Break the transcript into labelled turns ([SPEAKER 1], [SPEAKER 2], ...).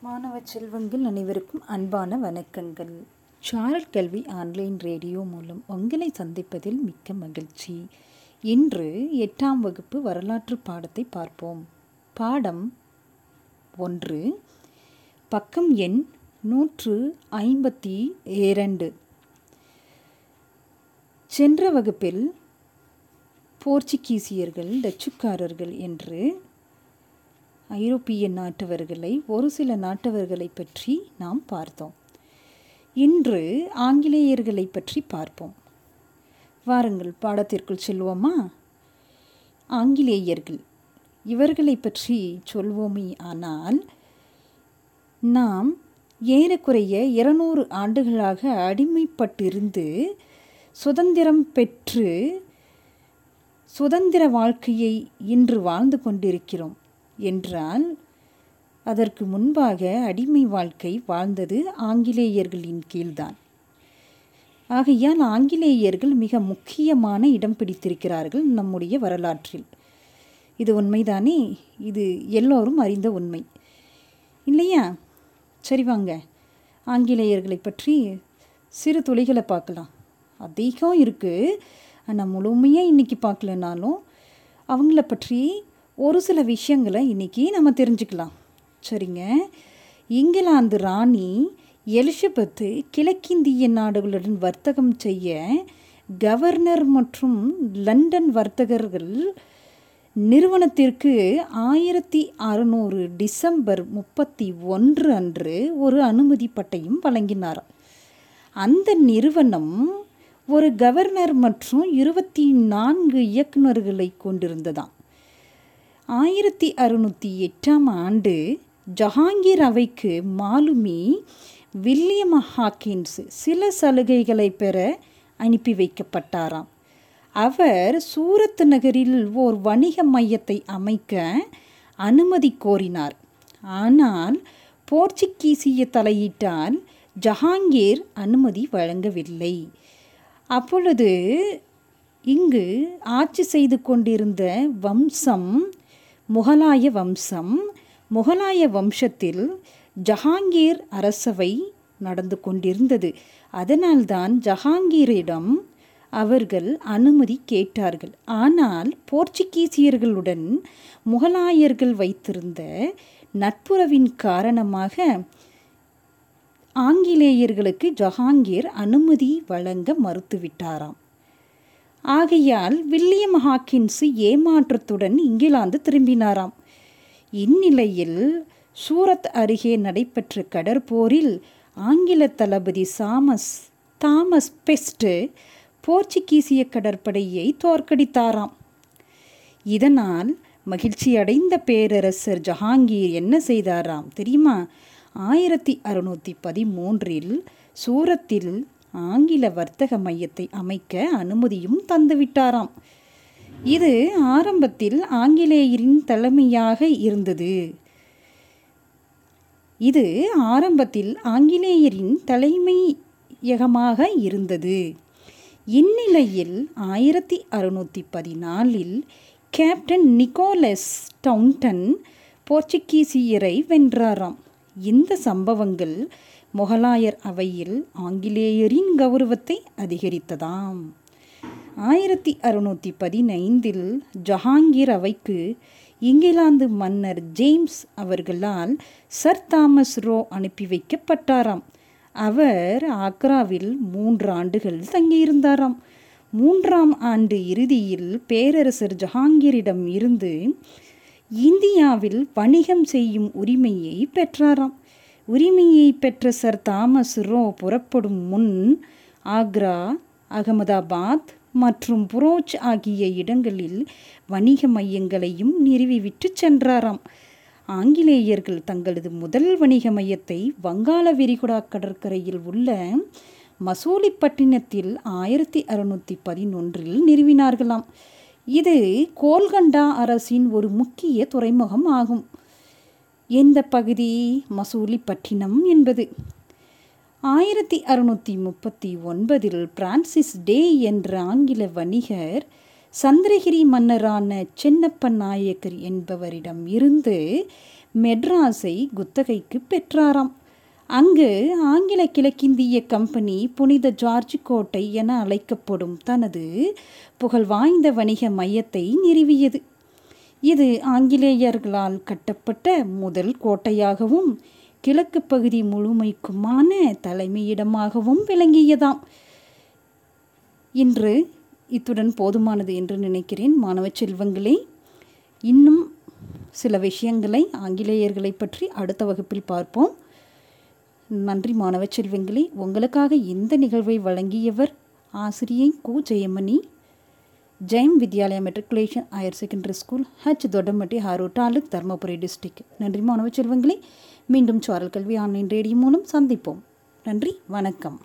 [SPEAKER 1] மாணவ செல்வங்கள் அனைவருக்கும் அன்பான வணக்கங்கள். சாரல் கல்வி ஆன்லைன் ரேடியோ மூலம் உங்களை சந்திப்பதில் மிக்க மகிழ்ச்சி. இன்று எட்டாம் வகுப்பு வரலாற்று பாடத்தை பார்ப்போம். பாடம் ஒன்று. பக்கம் எண் நூற்று ஐம்பத்தி இரண்டு. சென்ற வகுப்பில் போர்ச்சுகீசியர்கள் டச்சுக்காரர்கள் என்று ஐரோப்பிய நாட்டவர்களை ஒரு சில நாட்டவர்களை பற்றி நாம் பார்த்தோம். இன்று ஆங்கிலேயர்களை பற்றி பார்ப்போம். வாருங்கள் பாடத்திற்குள் செல்வோமா? ஆங்கிலேயர்கள் இவர்களை பற்றி சொல்வோமே ஆனால் நாம் ஏறக்குறைய இருநூறு ஆண்டுகளாக அடிமைப்பட்டிருந்து சுதந்திரம் பெற்று சுதந்திர வாழ்க்கையை இன்று வாழ்ந்து கொண்டிருக்கிறோம். என்றால் அதற்கு முன்பாக அடிமை வாழ்க்கை வாழ்ந்தது ஆங்கிலேயர்களின் கீழ்தான். ஆகையால் ஆங்கிலேயர்கள் மிக முக்கியமான இடம் பிடித்திருக்கிறார்கள் நம்முடைய வரலாற்றில். இது உண்மைதானே? இது எல்லோரும் அறிந்த உண்மை. இல்லையா? சரி வாங்க. ஆங்கிலேயர்களை பற்றி சிறு துளிகளை பார்க்கலாம். அதிகம் இருக்குது ஆனால் முழுமையாக இன்றைக்கி பார்க்கலனாலும் அவங்கள பற்றி ஒரு சில விஷயங்களை இன்றைக்கி நம்ம தெரிஞ்சுக்கலாம். சரிங்க. இங்கிலாந்து ராணி எலிசபெத்து கிழக்கிந்திய நாடுகளுடன் வர்த்தகம் செய்ய கவர்னர் மற்றும் லண்டன் வர்த்தகர்கள் நிறுவனத்திற்கு ஆயிரத்தி அறுநூறு டிசம்பர் முப்பத்தி ஒன்று அன்று ஒரு அனுமதி பட்டையும் வழங்கினார். அந்த நிறுவனம் ஒரு கவர்னர் மற்றும் இருபத்தி நான்கு இயக்குநர்களை கொண்டிருந்ததாம். ஆயிரத்தி அறுநூற்றி எட்டாம் ஆண்டு ஜஹாங்கீர் அவைக்கு மாலுமி வில்லியம் ஹாக்கின்ஸ் சில சலுகைகளை பெற அனுப்பி வைக்கப்பட்டாராம். அவர் சூரத் நகரில் ஓர் வணிக மையத்தை அமைக்க அனுமதி கோரினார். ஆனால் போர்ச்சுகீசிய தலையீட்டால் ஜஹாங்கீர் அனுமதி வழங்கவில்லை. அப்பொழுது இங்கு ஆட்சி செய்து கொண்டிருந்த வம்சம் முகலாய வம்சம் முகலாய வம்சத்தில் ஜஹாங்கீர் அரசவை நடந்து கொண்டிருந்தது. அதனால்தான் ஜஹாங்கீரிடம் அவர்கள் அனுமதி கேட்டார்கள். ஆனால் போர்ச்சுகீசியர்களுடன் முகலாயர்கள் வைத்திருந்த நட்புறவின் காரணமாக ஆங்கிலேயர்களுக்கு ஜஹாங்கீர் அனுமதி வழங்க மறுத்துவிட்டாராம். ஆகையால் வில்லியம் ஹாக்கின்ஸ் ஏமாற்றத்துடன் இங்கிலாந்து திரும்பினாராம். இந்நிலையில் சூரத் அருகே நடைபெற்ற கடற்போரில் ஆங்கில தளபதி சாமஸ் தாமஸ் பெஸ்ட் போர்ச்சுகீசிய கடற்படையை தோற்கடித்தாராம். இதனால் மகிழ்ச்சியடைந்த பேரரசர் ஜஹாங்கீர் என்ன செய்தாராம் தெரியுமா? ஆயிரத்தி அறுநூற்றி பதிமூன்றில் சூரத்தில் ஆங்கில வர்த்தக மையத்தை அமைக்க அனுமதியும் தந்துவிட்டாராம். இது ஆரம்பத்தில் ஆங்கிலேயரின் தலைமையாக இருந்தது. இது ஆரம்பத்தில் ஆங்கிலேயரின் தலைமையகமாக இருந்தது. இந்நிலையில் ஆயிரத்தி அறுநூற்றி பதினாலில் கேப்டன் நிக்கோலஸ் டவுன்டன் போர்ச்சுகீசியரை வென்றாராம். இந்த சம்பவங்கள் முகலாயர் அவையில் ஆங்கிலேயரின் கௌரவத்தை அதிகரித்ததாம். ஆயிரத்தி அறுநூற்றி பதினைந்தில் ஜஹாங்கீர் அவைக்கு இங்கிலாந்து மன்னர் ஜேம்ஸ் அவர்களால் சர் தாமஸ் ரோ அனுப்பி வைக்கப்பட்டாராம். அவர் ஆக்ராவில் மூன்று ஆண்டுகள் தங்கியிருந்தாராம். மூன்றாம் ஆண்டு இறுதியில் பேரரசர் ஜஹாங்கீரிடம் இருந்து இந்தியாவில் வணிகம் செய்யும் உரிமையை பெற்றாராம். உரிமையை பெற்ற சர் தாமஸ் ரோ புறப்படும் முன் ஆக்ரா அகமதாபாத் மற்றும் புரோச் ஆகிய இடங்களில் வணிக மையங்களையும் நிறுவிவிட்டு சென்றாராம். ஆங்கிலேயர்கள் தங்களது முதல் வணிக மையத்தை வங்காள விரிகுடா கடற்கரையில் உள்ள மசூலிப்பட்டினத்தில் ஆயிரத்தி அறுநூற்றி பதினொன்றில் நிறுவினார்களாம். இது கோல்கண்டா அரசின் ஒரு முக்கிய துறைமுகம் ஆகும். எந்த பகுதி மசூலிப்பட்டினம் என்பது? ஆயிரத்தி அறுநூற்றி முப்பத்தி ஒன்பதில் பிரான்சிஸ் டே என்ற ஆங்கில வணிகர் சந்திரகிரி மன்னரான சென்னப்ப நாயக்கர் என்பவரிடம் இருந்து மெட்ராஸை குத்தகைக்கு பெற்றாராம். அங்கு ஆங்கில கிழக்கிந்திய கம்பெனி புனித ஜார்ஜ் கோட்டை என அழைக்கப்படும் தனது புகழ்வாய்ந்த வணிக மையத்தை நிறுவியது. இது ஆங்கிலேயர்களால் கட்டப்பட்ட முதல் கோட்டையாகவும் கிழக்கு பகுதி முழுமைக்குமான தலைமையிடமாகவும் விளங்கியதாம். இன்று இத்துடன் போதுமானது என்று நினைக்கிறேன் மாணவ செல்வங்களே. இன்னும் சில விஷயங்களை ஆங்கிலேயர்களை பற்றி அடுத்த வகுப்பில் பார்ப்போம். நன்றி மாணவ செல்வங்களே. உங்களுக்காக இந்த நிகழ்வை வழங்கியவர் ஆசிரியை கு Jayamani. Jayam Vidyalaya matriculation higher secondary school H Thottamatti Harur taluk Dharmapuri district நன்றி மாணவ செல்வங்களே. மீண்டும் சாரல் கல்வி ஆன்லைன் ரேடியோ மூலம் சந்திப்போம். நன்றி வணக்கம்.